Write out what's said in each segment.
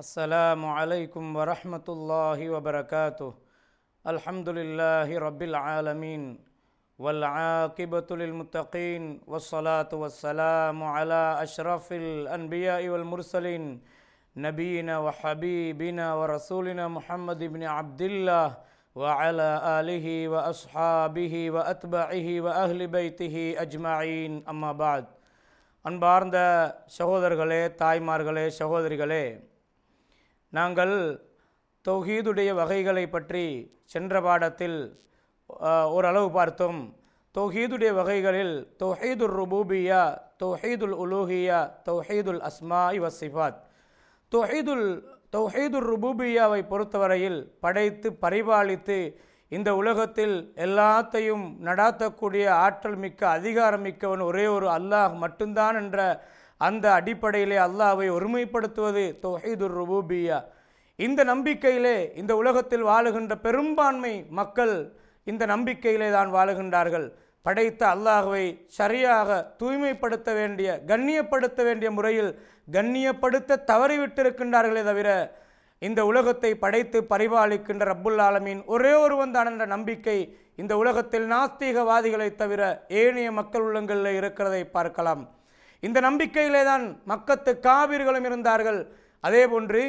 السلام عليكم ورحمة الله وبركاته. الحمد لله رب العالمين والعاقبة للمتقين والصلاة والسلام على أشرف الأنبياء والمرسلين نبينا وحبيبنا ورسولنا محمد بن عبد الله وعلى آله وأصحابه وأتباعه وأهل بيته أجمعين. أما بعد أنبارنا شهود رجلي تايمار غلي شهود رجلي நாங்கள் தௌஹீதுடைய வகைகளை பற்றி சென்ற பாடத்தில் ஓரளவு பார்த்தோம். தௌஹீதுடைய வகைகளில் தௌஹீதுல் ருபூபியா தௌஹீதுல் உலூஹியா தௌஹீதுல் அஸ்மா வசிஃபாத் தொஹீதுல் தௌஹீதுல் ருபூபியாவை பொறுத்தவரையில் படைத்து பரிபாலித்து இந்த உலகத்தில் எல்லாத்தையும் நடாத்தக்கூடிய ஆற்றல் மிக்க அதிகாரம் மிக்கவன் ஒரே ஒரு அல்லாஹ் மட்டும்தான் என்ற அந்த அடிப்படையிலே அல்லாவை ஒருமைப்படுத்துவது தொஹீதுர் ருபூபியா. இந்த நம்பிக்கையிலே இந்த உலகத்தில் வாழுகின்ற பெரும்பான்மை மக்கள் இந்த நம்பிக்கையிலே தான் வாழுகின்றார்கள். படைத்த அல்லாஹுவை சரியாக தூய்மைப்படுத்த வேண்டிய கண்ணியப்படுத்த வேண்டிய முறையில் கண்ணியப்படுத்த தவறிவிட்டிருக்கின்றார்களே தவிர இந்த உலகத்தை படைத்து பரிபாலிக்கின்ற ரப்புல் ஆலமீன் ஒரே ஒருவன் தான் என்ற நம்பிக்கை இந்த உலகத்தில் நாஸ்தீகவாதிகளை தவிர ஏனைய மக்கள் உள்ளங்களில் இருக்கிறதை பார்க்கலாம். இந்த நம்பிக்கையிலே தான் மக்கத்து காவிர்களும் இருந்தார்கள். அதே போன்று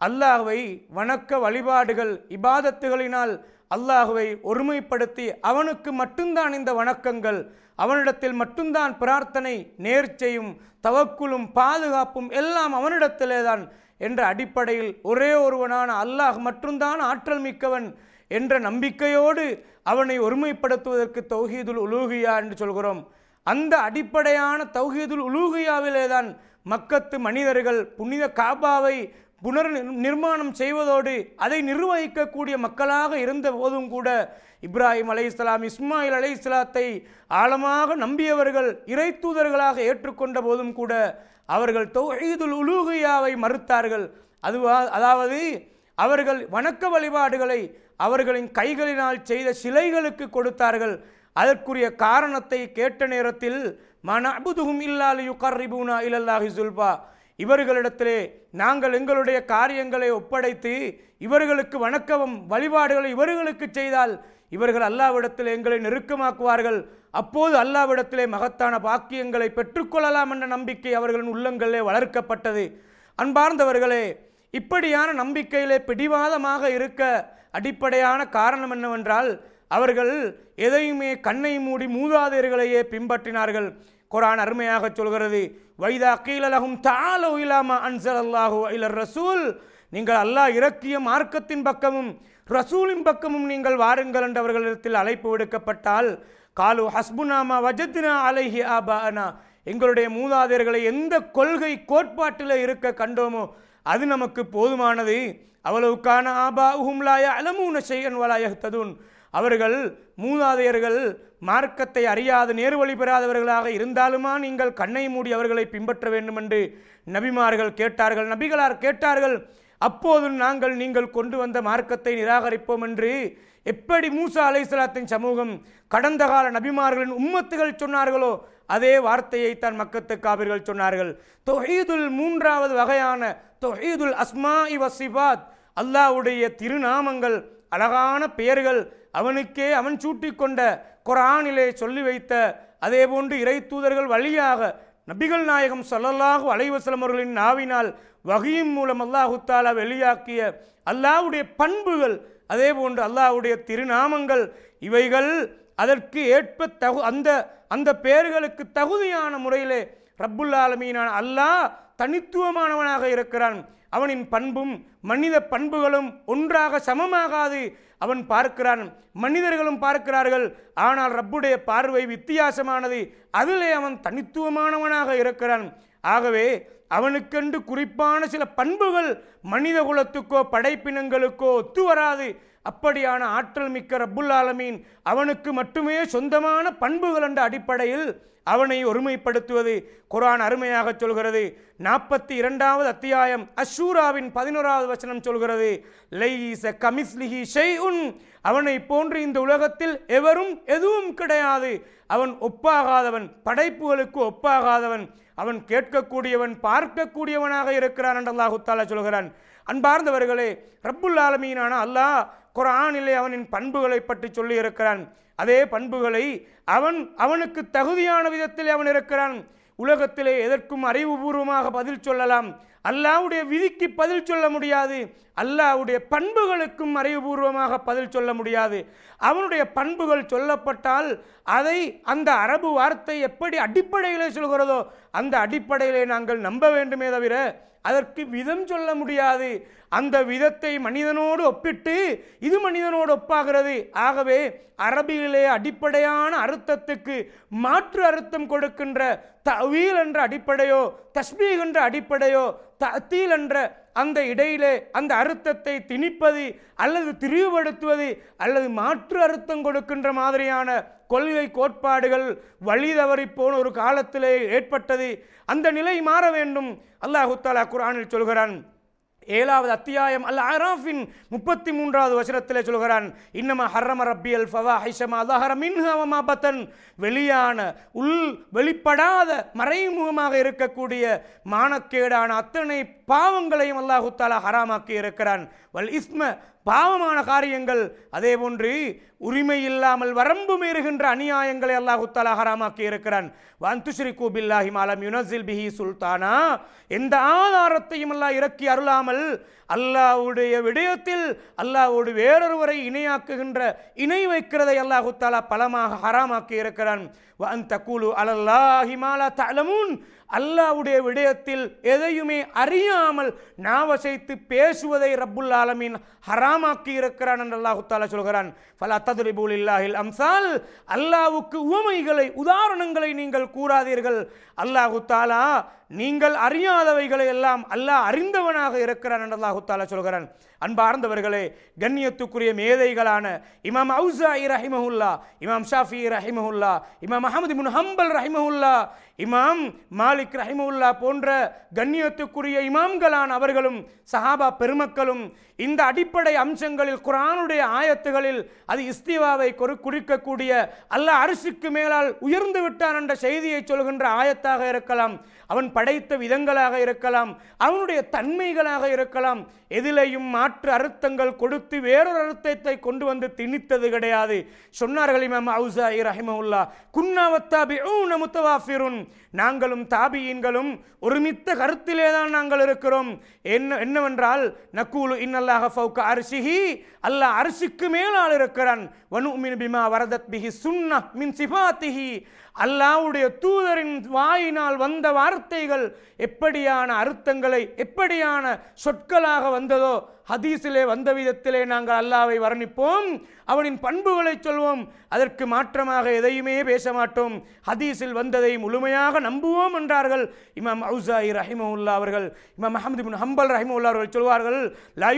அல்லாஹ்வை வணக்க வழிபாடுகள் இபாதத்துகளினால் அல்லாஹுவை ஒருமைப்படுத்தி அவனுக்கு மட்டும்தான் இந்த வணக்கங்கள் அவனிடத்தில் மட்டும்தான் பிரார்த்தனை நேர்ச்சையும் தவக்குலும் பாதுகாப்பும் எல்லாம் அவனிடத்திலே தான் என்ற அடிப்படையில் ஒரே ஒருவனான அல்லாஹ் மட்டும்தான் ஆற்றல் மிக்கவன் என்ற நம்பிக்கையோடு அவனை ஒருமைப்படுத்துவதற்கு தௌஹீதுல் உலூகியா என்று சொல்கிறோம். அந்த அடிப்படையான தௌஹீதுல் உலூகியாவிலே தான் மக்கத்து மனிதர்கள் புனித காபாவை புனர் நிர்மாணம் செய்வதோடு அதை நிர்வகிக்கக்கூடிய மக்களாக இருந்த போதும் கூட இப்ராஹிம் அலை இஸ்லாம் இஸ்மாயில் அலை இஸ்லாத்தை ஆழமாக நம்பியவர்கள் இறை தூதர்களாக ஏற்றுக்கொண்ட போதும் கூட அவர்கள் தௌஹீதுல் உலூகியாவை மறுத்தார்கள். அதுவா அதாவது அவர்கள் வணக்க வழிபாடுகளை அவர்களின் கைகளினால் செய்த சிலைகளுக்கு கொடுத்தார்கள். அதற்குரிய காரணத்தை கேட்ட நேரத்தில் மன அபுதுகும் இல்லாலி யுகர்ரிபூனா இல்லல்லாஹி சுல்பா இவர்களிடத்திலே நாங்கள் எங்களுடைய காரியங்களை ஒப்படைத்து இவர்களுக்கு வணக்கவும் வழிபாடுகளை இவர்களுக்கு செய்தால் இவர்கள் அல்லாவிடத்தில் எங்களை நெருக்கமாக்குவார்கள். அப்போது அல்லாவிடத்திலே மகத்தான பாக்கியங்களை பெற்றுக்கொள்ளலாம் என்ற நம்பிக்கை அவர்களின் உள்ளங்களிலே வளர்க்கப்பட்டது. அன்பார்ந்தவர்களே இப்படியான நம்பிக்கையிலே பிடிவாதமாக இருக்க அடிப்படையான காரணம் என்னவென்றால் அவர்கள் எதையுமே கண்ணை மூடி மூதாதையர்களையே பின்பற்றினார்கள். குரான் அருமையாக சொல்கிறது வைதா கீழலகும் தாலோ இலாமா அன்சல் அல்லாஹு இலர் ரசூல். நீங்கள் அல்லாஹ் இறக்கிய மார்க்கத்தின் பக்கமும் ரசூலின் பக்கமும் நீங்கள் வாருங்கள் என்று அவர்களிடத்தில் அழைப்பு விடுக்கப்பட்டால் காலு ஹஸ்புனாமா வஜத்னா அலைஹி ஆபானா. எங்களுடைய மூதாதையர்களை எந்த கொள்கை கோட்பாட்டில் இருக்க கண்டோமோ அது நமக்கு போதுமானது. அவ்வளவுக்கான ஆபா உஹும்லாய அலமூன செய்யன் வலாயத்ததுன் அவர்கள் மூதாதையர்கள் மார்க்கத்தை அறியாத நேர்வழி பெறாதவர்களாக இருந்தாலுமா நீங்கள் கண்ணை மூடி அவர்களை பின்பற்ற வேண்டும் என்று நபிமார்கள் கேட்டார்கள். நபிகளார் கேட்டார்கள் அப்போது நாங்கள் நீங்கள் கொண்டு வந்த மார்க்கத்தை நிராகரிப்போம் என்று. எப்படி மூசா அலைசலாத்தின் சமூகம் கடந்த கால நபிமார்களின் உம்மத்துகள் சொன்னார்களோ அதே வார்த்தையை தான் மக்கத்து காவிர்கள் சொன்னார்கள். தொஹீதுல் மூன்றாவது வகையான தொஹீதுல் அஸ்மா இவ சிபாத் அல்லாஹ்வுடைய திருநாமங்கள் அழகான பெயர்கள் அவனுக்கே அவன் சூட்டிக்கொண்ட குரானிலே சொல்லி வைத்த அதே போன்று இறை தூதர்கள் வழியாக நபிகள் நாயகம் சொல்லல்லாஹு அலைவசலம் அவர்களின் நாவினால் வகையின் மூலம் அல்லாஹு தாலா வெளியாக்கிய அல்லாஹ்வுடைய பண்புகள் அதே போன்று அல்லாஹ்வுடைய திருநாமங்கள் இவைகள் அதற்கு ஏற்ப தகு அந்த அந்த பெயர்களுக்கு தகுதியான முறையிலே ரப்புல் ஆலமீனான அல்லாஹ் தனித்துவமானவனாக இருக்கிறான். அவனின் பண்பும் மனித பண்புகளும் ஒன்றாக சமமாகாது. அவன் பார்க்கிறான் மனிதர்களும் பார்க்கிறார்கள். ஆனால் ரப்புடைய பார்வை வித்தியாசமானது. அதிலே அவன் தனித்துவமானவனாக இருக்கிறான். ஆகவே அவனுக்கென்று குறிப்பான சில பண்புகள் மனித குலத்துக்கோ படைப்பினங்களுக்கோ ஒத்து வராது. அப்படியான ஆற்றல் மிக்க ரப்புல் ஆலமீன் அவனுக்கு மட்டுமே சொந்தமான பண்புகள் என்ற அடிப்படையில் அவனை ஒருமைப்படுத்துவது குரான் அருமையாக சொல்கிறது. நாற்பத்தி இரண்டாவது அத்தியாயம் அஷூராவின் பதினோராவது வசனம் சொல்கிறது லைஸ கமிஸ்லிஹி ஷைஉன். அவனை போன்று இந்த உலகத்தில் எவரும் எதுவும் கிடையாது. அவன் ஒப்பாகாதவன் படைப்புகளுக்கு ஒப்பாகாதவன் அவன் கேட்கக்கூடியவன் பார்க்கக்கூடியவனாக இருக்கிறான் என்று சொல்கிறான். அன்பார்ந்தவர்களே ரப்புல் ஆலமீனான அல்லாஹ் குரானிலே அவனின் பண்புகளை பற்றி சொல்லியிருக்கிறான். அதே பண்புகளை அவன் அவனுக்கு தகுதியான விதத்தில் அவன் இருக்கிறான். உலகத்திலே எதற்கும் அறிவுபூர்வமாக பதில் சொல்லலாம். அல்லாவுடைய விதிக்கு பதில் சொல்ல முடியாது. அல்லாவுடைய பண்புகளுக்கும் அறிவுபூர்வமாக பதில் சொல்ல முடியாது. அவனுடைய பண்புகள் சொல்லப்பட்டால் அதை அந்த அரபு வார்த்தை எப்படி அடிப்படையிலே சொல்கிறதோ அந்த அடிப்படையிலே நாங்கள் நம்ப வேண்டுமே தவிர அதற்கு விதம் சொல்ல முடியாது. அந்த விதத்தை மனிதனோடு ஒப்பிட்டு இது மனிதனோடு ஒப்பாகிறது. ஆகவே அரபியிலே அடிப்படையான அர்த்தத்துக்கு மாற்று அர்த்தம் கொடுக்கின்ற தவீல் என்ற அடிப்படையோ தஸ்மீக் என்ற அடிப்படையோ தத்தீல் என்ற அந்த இடையிலே அந்த அர்த்தத்தை திணிப்பது அல்லது திரிவுபடுத்துவது அல்லது மாற்று அர்த்தம் கொடுக்கின்ற மாதிரியான கொள்கை கோட்பாடுகள் வழி தவறி போன ஒரு காலத்திலே ஏற்பட்டது. அந்த நிலை மாற வேண்டும். அல்லாஹு தாலா குரானில் சொல்கிறான். ஏழாவது அத்தியாயம் அல்ல அராஃபின் முப்பத்தி மூன்றாவது வசனத்திலே சொல்கிறான். இன்னம ஹர்ரம ரப்பியல் ஃபவா ஹைஷமா அல்லாஹர மின்ஹவமா பத்தன். வெளியான உள் வெளிப்படாத மறைமுகமாக இருக்கக்கூடிய மானக்கேடான அத்தனை பாவங்களையும் அல்லாஹு தாலா ஹராமாக்கி இருக்கிறான். வல் இஸ்ம பாவமான காரியங்கள் அதே போன்று உரிமை இல்லாமல் வரம்பு மீறுகின்ற அநியாயங்களை அல்லாஹு தாலா ஹராமாக்கி இருக்கிறான். வாந்துஸ்ரீ கூபில்லாஹி மாலம் யுனசில் பிஹி சுல்தானா? எந்த ஆதாரத்தையும் அல்லாஹ் இறக்கி அருளாமல் அல்லாஹ்வுடைய விடயத்தில் அல்லாவோடு வேறொருவரை இணையாக்குகின்ற இணை வைக்கிறதை அல்லாஹு தாலா பலமாக ஹராமாக்கி இருக்கிறான். வந்த தக்கூலு அலல்லாஹி மாலா தலமுன் அல்லாஹ்வுடைய விடயத்தில் எதையுமே அறியாமல் நாவசைத்து பேசுவதை ரப்புல் ஆலமீன் ஹராமாக்கி இருக்கிறான் என்று அல்லாஹுத்தாலா சொல்கிறான். பல அத்ததுரிபூல் இல்லாஹில் அம்சால். அல்லாவுக்கு உவமைகளை உதாரணங்களை நீங்கள் கூறாதீர்கள். அல்லாஹு தாலா நீங்கள் அறியாதவைகளை எல்லாம் அல்லாஹ் அறிந்தவனாக இருக்கிறான் என்று அல்லாஹு சொல்கிறான். அன்பார்ந்தவர்களே கண்ணியத்துக்குரிய மேதைகளான இமாம் அவுசாயி ரஹிமஹுல்லா இமாம் ஷாஃபி ரஹிமஹுல்லா இமாம் அஹமது முன் ஹம்பல் ரஹிமஹுல்லா இமாம் மாலிக் ரஹிமஹுல்லா போன்ற கண்ணியத்துக்குரிய இமாம்களான அவர்களும் சஹாபா பெருமக்களும் இந்த அடிப்படை அம்சங்களில் குரானுடைய ஆயத்துகளில் அது இஸ்திவாவை குறிக்கக்கூடிய அல்லாஹ் அரிசிக்கு மேலால் உயர்ந்து விட்டான் என்ற செய்தியை சொல்கின்ற ஆயத்தாக இருக்கலாம். அவன் படைத்த விதங்களாக இருக்கலாம் அவனுடைய தன்மைகளாக இருக்கலாம் எதிலையும் மாற்று அர்த்தங்கள் கொடுத்து வேறொரு அர்த்தத்தை கொண்டு வந்து திணித்தது கிடையாது. சொன்னார்கள் இமாம் அவுசாயி ரஹிமவுல்லா குன்னாவத்தாபி முத்தவாஃபிருன். நாங்களும் தாபியின்களும் ஒருமித்த கருத்திலே தான் நாங்கள் இருக்கிறோம். என்ன என்னவென்றால் நக்கூலு இன்னல்லாஹ ஃபவுக்க அரிசிஹி அல்லாஹ் அரிசிக்கு மேலால் இருக்கிறான். வனு மின் பிமா வரதத் பிஹி சுன்னா மின் சிபாத்திஹி அல்லாவுடைய தூதரின் வாயினால் வந்த வார்த்தைகள் எப்படியான அர்த்தங்களை எப்படியான சொற்களாக வந்ததோ ஹதீஸிலே வந்த விதத்திலே நாங்கள் அல்லாவை வர்ணிப்போம். அவனின் பண்புகளை சொல்வோம். அதற்கு மாற்றமாக எதையுமே பேச மாட்டோம். ஹதீஸில் வந்ததை முழுமையாக நம்புவோம் என்றார்கள் இமாம் அவுசாயி ரஹிமவுல்லா அவர்கள். இமாம் அஹமது பின் ஹம்பல் ரஹிமவுல்லா அவர்கள் சொல்வார்கள் லா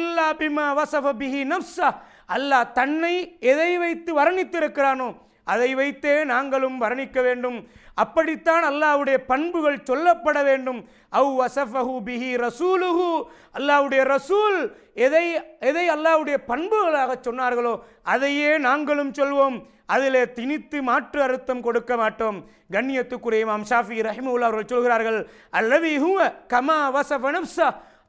இல்லா பிமா வசஃப பிஹி நப்சா அல்லாஹ் தன்னை எதை வைத்து வர்ணித்திருக்கிறானோ அதை வைத்தே நாங்களும் வர்ணிக்க வேண்டும். அப்படித்தான் அல்லாஹ்வுடைய பண்புகள் சொல்லப்பட வேண்டும். அவு வசஃபஹு பிஹி ரசூலுஹு. அல்லாஹ்வுடைய ரசூல் எதை எதை அல்லாஹ்வுடைய பண்புகளாக சொன்னார்களோ அதையே நாங்களும் சொல்வோம். அதில் திணித்து மாற்று அர்த்தம் கொடுக்க மாட்டோம். கண்ணியத்துக்குரிய மாம் ஷாஃபி ரஹிமுல்லா அவர்கள் சொல்கிறார்கள் அல்லவி ஹுவ கமா வசஃப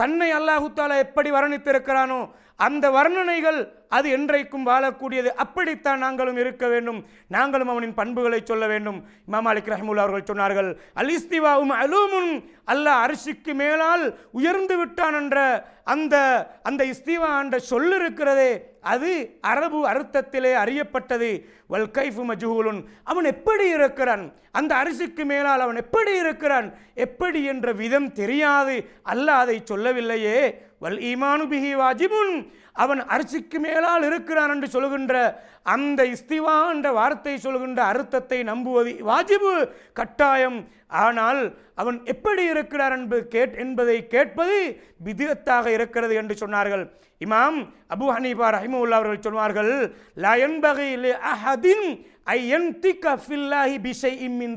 தன்னை அல்லாஹு தாலா எப்படி வர்ணித்திருக்கிறானோ அந்த வர்ணனைகள் அது என்றைக்கும் வாழக்கூடியது. அப்படித்தான் நாங்களும் இருக்க வேண்டும். நாங்களும் அவனின் பண்புகளை சொல்ல வேண்டும். இமாம் அலிக் ரஹமுல்லா அவர்கள் சொன்னார்கள் அல் இஸ்திவாவும் அலூமுன் அல்லாஹ் அரிசிக்கு மேலால் உயர்ந்து விட்டான் என்ற அந்த அந்த இஸ்திவா என்ற சொல் இருக்கிறதே அது அரபு அர்த்தத்திலே அறியப்பட்டது. வல் கைஃபு மஜூலுன் அவன் எப்படி இருக்கிறான்? அந்த அரிசிக்கு மேலால் அவன் எப்படி இருக்கிறான்? எப்படி என்ற விதம் தெரியாது. அல்லாஹ் அதை சொல்லவில்லையே. வல் ஈமானு பிஹி வாஜிபுன். அவன் அரிசிக்கு மேலால் இருக்கிறான் என்று சொல்கின்ற அந்த இஸ்திவா என்ற வார்த்தை சொல்கின்ற அர்த்தத்தை நம்புவது வாஜிபு கட்டாயம். ஆனால் அவன் எப்படி இருக்கிறார் என்பது கேட் என்பதை கேட்பது விதிகத்தாக இருக்கிறது என்று சொன்னார்கள். இமாம் அபு ஹனீபா ரஹிமுல்லா அவர்கள் சொன்னார்கள் லா என்பகை அஹதின் ஐ என்திக ஃபில்லாஹி பிஷைஇம் மின்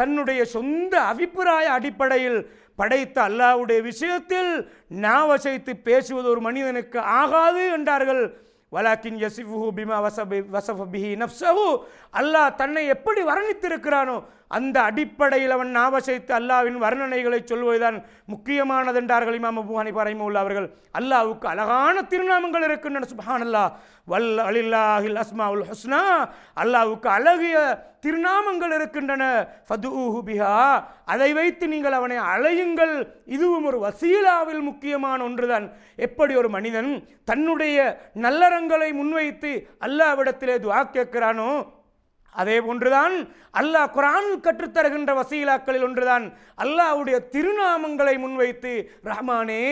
தன்னுடைய சொந்த அபிப்பிராய அடிப்படையில் படைத்த அல்லாஹ்வுடைய விஷயத்தில் நாவசைத்து பேசுவது ஒரு மனிதனுக்கு ஆகாது என்றார்கள். வலாக்கின் யசிஃபு பிமா வசபி வசஃப நப்சஹு அல்லாஹ் தன்னை எப்படி வர்ணித்திருக்கிறானோ அந்த அடிப்படையில் அவன் நாவசைத்து அல்லாவின் வர்ணனைகளை சொல்வதுதான் முக்கியமானது என்றார்கள் இமாம் அபு ஹனிஃபா ரஹிமஹுல்லாஹ் அவர்கள். அல்லாவுக்கு அழகான திருநாமங்கள் இருக்கின்றன சுப்ஹானல்லாஹ். வல் அலில்லாஹில் அஸ்மாவுல் ஹுஸ்னா. அல்லாவுக்கு அழகிய திருநாமங்கள் இருக்கின்றன. ஃபதுஹு பிஹா. அதை வைத்து நீங்கள் அவனை அழையுங்கள். இதுவும் ஒரு வசீலாவில் முக்கியமான ஒன்றுதான். எப்படி ஒரு மனிதன் தன்னுடைய நல்லறங்களை முன்வைத்து அல்லாவிடத்திலே துவா கேட்கிறானோ அதே போன்றுதான் அல்லாஹ் குரான் கற்றுத்தருகின்ற வசீலாக்களில் ஒன்றுதான். அல்லாஹ்வுடைய திருநாமங்களை முன்வைத்து ரஹ்மானே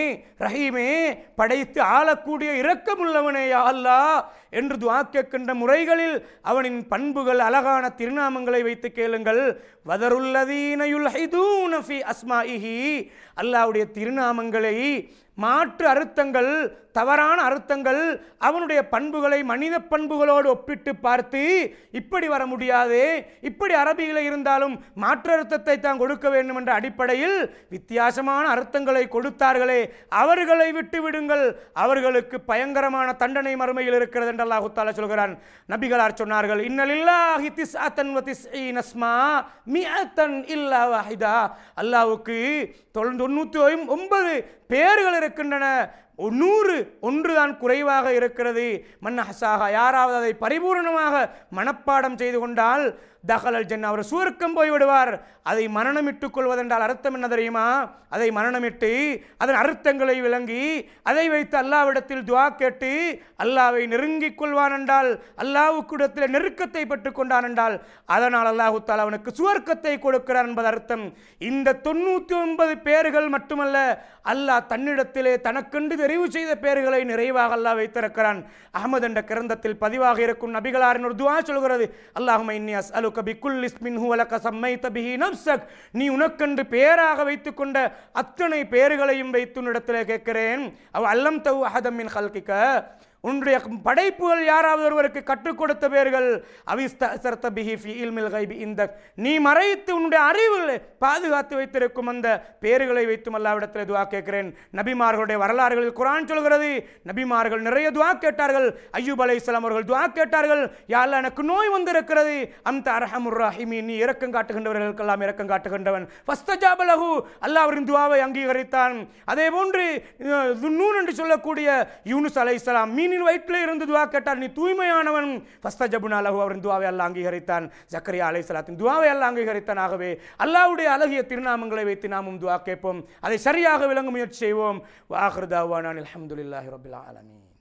ரஹீமே படைத்து ஆளக்கூடிய இரக்கமுள்ளவனே யா அல்லாஹ் என்று துஆ கேட்கின்ற முறைகளில் அவனின் பண்புகள் அழகான திருநாமங்களை வைத்து கேளுங்கள். வதருல்லதீன யுல்ஹிதூன ஃபி அஸ்மாஇஹி. அல்லாஹ்வுடைய திருநாமங்களை மாற்று அர்த்தங்கள் தவறான அர்த்தங்கள் அவனுடைய பண்புகளை மனித பண்புகளோடு ஒப்பிட்டு பார்த்து இப்படி வர முடியாது இப்படி அரபியில் இருந்தாலும் மாற்று அர்த்தத்தை தான் கொடுக்க வேண்டும் என்ற அடிப்படையில் வித்தியாசமான அர்த்தங்களை கொடுத்தார்களே அவர்களை விட்டு விடுங்கள். அவர்களுக்கு பயங்கரமான தண்டனை மறுமையில் இருக்கிறது என்று அல்லாஹு சொல்கிறான். நபிகளார் சொன்னார்கள் இன்னலில்லாஹி திஸ்அத்தன் வ திஸ்ஈன இல்லா வாஹிதா. அல்லாஹ்வுக்கு தொண்ணூத்தி ஒன்பது பேர்கள் இருக்கின்றன. நூறு ஒன்றுதான் குறைவாக இருக்கிறது. மன்னஹசாக யாராவது அதை பரிபூர்ணமாக மனப்பாடம் செய்து கொண்டால் தகலல் ஜென் அவர் சுவர்க்கம் போய் விடுவார். அதை மரணமிட்டுக் கொள்வதென்றால் அர்த்தம் என்ன தெரியுமா? அதை மரணமிட்டு அதன் அர்த்தங்களை விளங்கி அதை வைத்து அல்லாவிடத்தில் துவா கேட்டு அல்லாவை நெருங்கிக் கொள்வான் என்றால் அல்லாவுக்கிடத்தில் நெருக்கத்தை பெற்றுக் கொண்டான் என்றால் அதனால் அல்லாஹுத்தால் அவனுக்கு சுவர்க்கத்தை கொடுக்கிறார் என்பது அர்த்தம். இந்த தொண்ணூற்றி ஒன்பது பேர்கள் மட்டுமல்ல அல்லாஹ் தன்னிடத்திலே தனக்கென்று தெரிவு செய்த பேர்களை நிறைவாக அல்லாஹ் வைத்திருக்கிறான். அகமது என்ற கிரந்தத்தில் பதிவாக இருக்கும் நபிகளாரின் ஒரு துவா சொல்கிறது. அல்லாஹும இன்னி அஸ்அலுக பிக்குல் இஸ்மின் ஹுவலக சம்மை பிஹி நஃப்ஸக் நீ உனக்கென்று பேராக வைத்துக்கொண்ட அத்தனை பேர்களையும் வைத்து உன்னிடத்திலே கேட்கிறேன். அவ் அல்லம் தவு அஹதம் மின் உன்னுடைய படைப்புகள் யாராவது ஒருவருக்கு கற்றுக் கொடுத்த பேர்கள் அவிஸ்தர்த்த பிஹி இல்மில் கைபி இந்த நீ மறைத்து உன்னுடைய அறிவுகளை பாதுகாத்து வைத்திருக்கும் அந்த பேர்களை வைத்தும் அல்லாவிடத்தில் துவா கேட்கிறேன். நபிமார்களுடைய வரலாறுகளில் குரான் சொல்கிறது நபிமார்கள் நிறைய துவா கேட்டார்கள். ஐயூப் அலைஹிஸ்ஸலாம் அவர்கள் துவா கேட்டார்கள். யாரில் எனக்கு நோய் வந்திருக்கிறது. அந்த அரஹமுர் ரஹீமி நீ இறக்கம் காட்டுகின்றவர்களுக்கெல்லாம் இறக்கம் காட்டுகின்றவன் ஃபஸ்தஜாபலஹு அல்லாஹ் அவரின் துவாவை அங்கீகரித்தான். அதே போன்று என்று சொல்லக்கூடிய யூனுஸ் மீன் மீனின் வயிற்றில் இருந்து துவா கேட்டார் நீ தூய்மையானவன். ஃபஸ்தஜபுனா லஹு அவரின் துவாவை அல்ல அங்கீகரித்தான். ஜக்கரியா அலைஹிஸ்ஸலாத்தின் துவாவை அல்ல அங்கீகரித்தான். ஆகவே அல்லாவுடைய அழகிய திருநாமங்களை வைத்து நாமும் துவா கேட்போம். அதை சரியாக விளங்க முயற்சி செய்வோம். வாஹ்ருதாவானான் அல்ஹம்துலில்லாஹி ரபில் ஆலமீன்.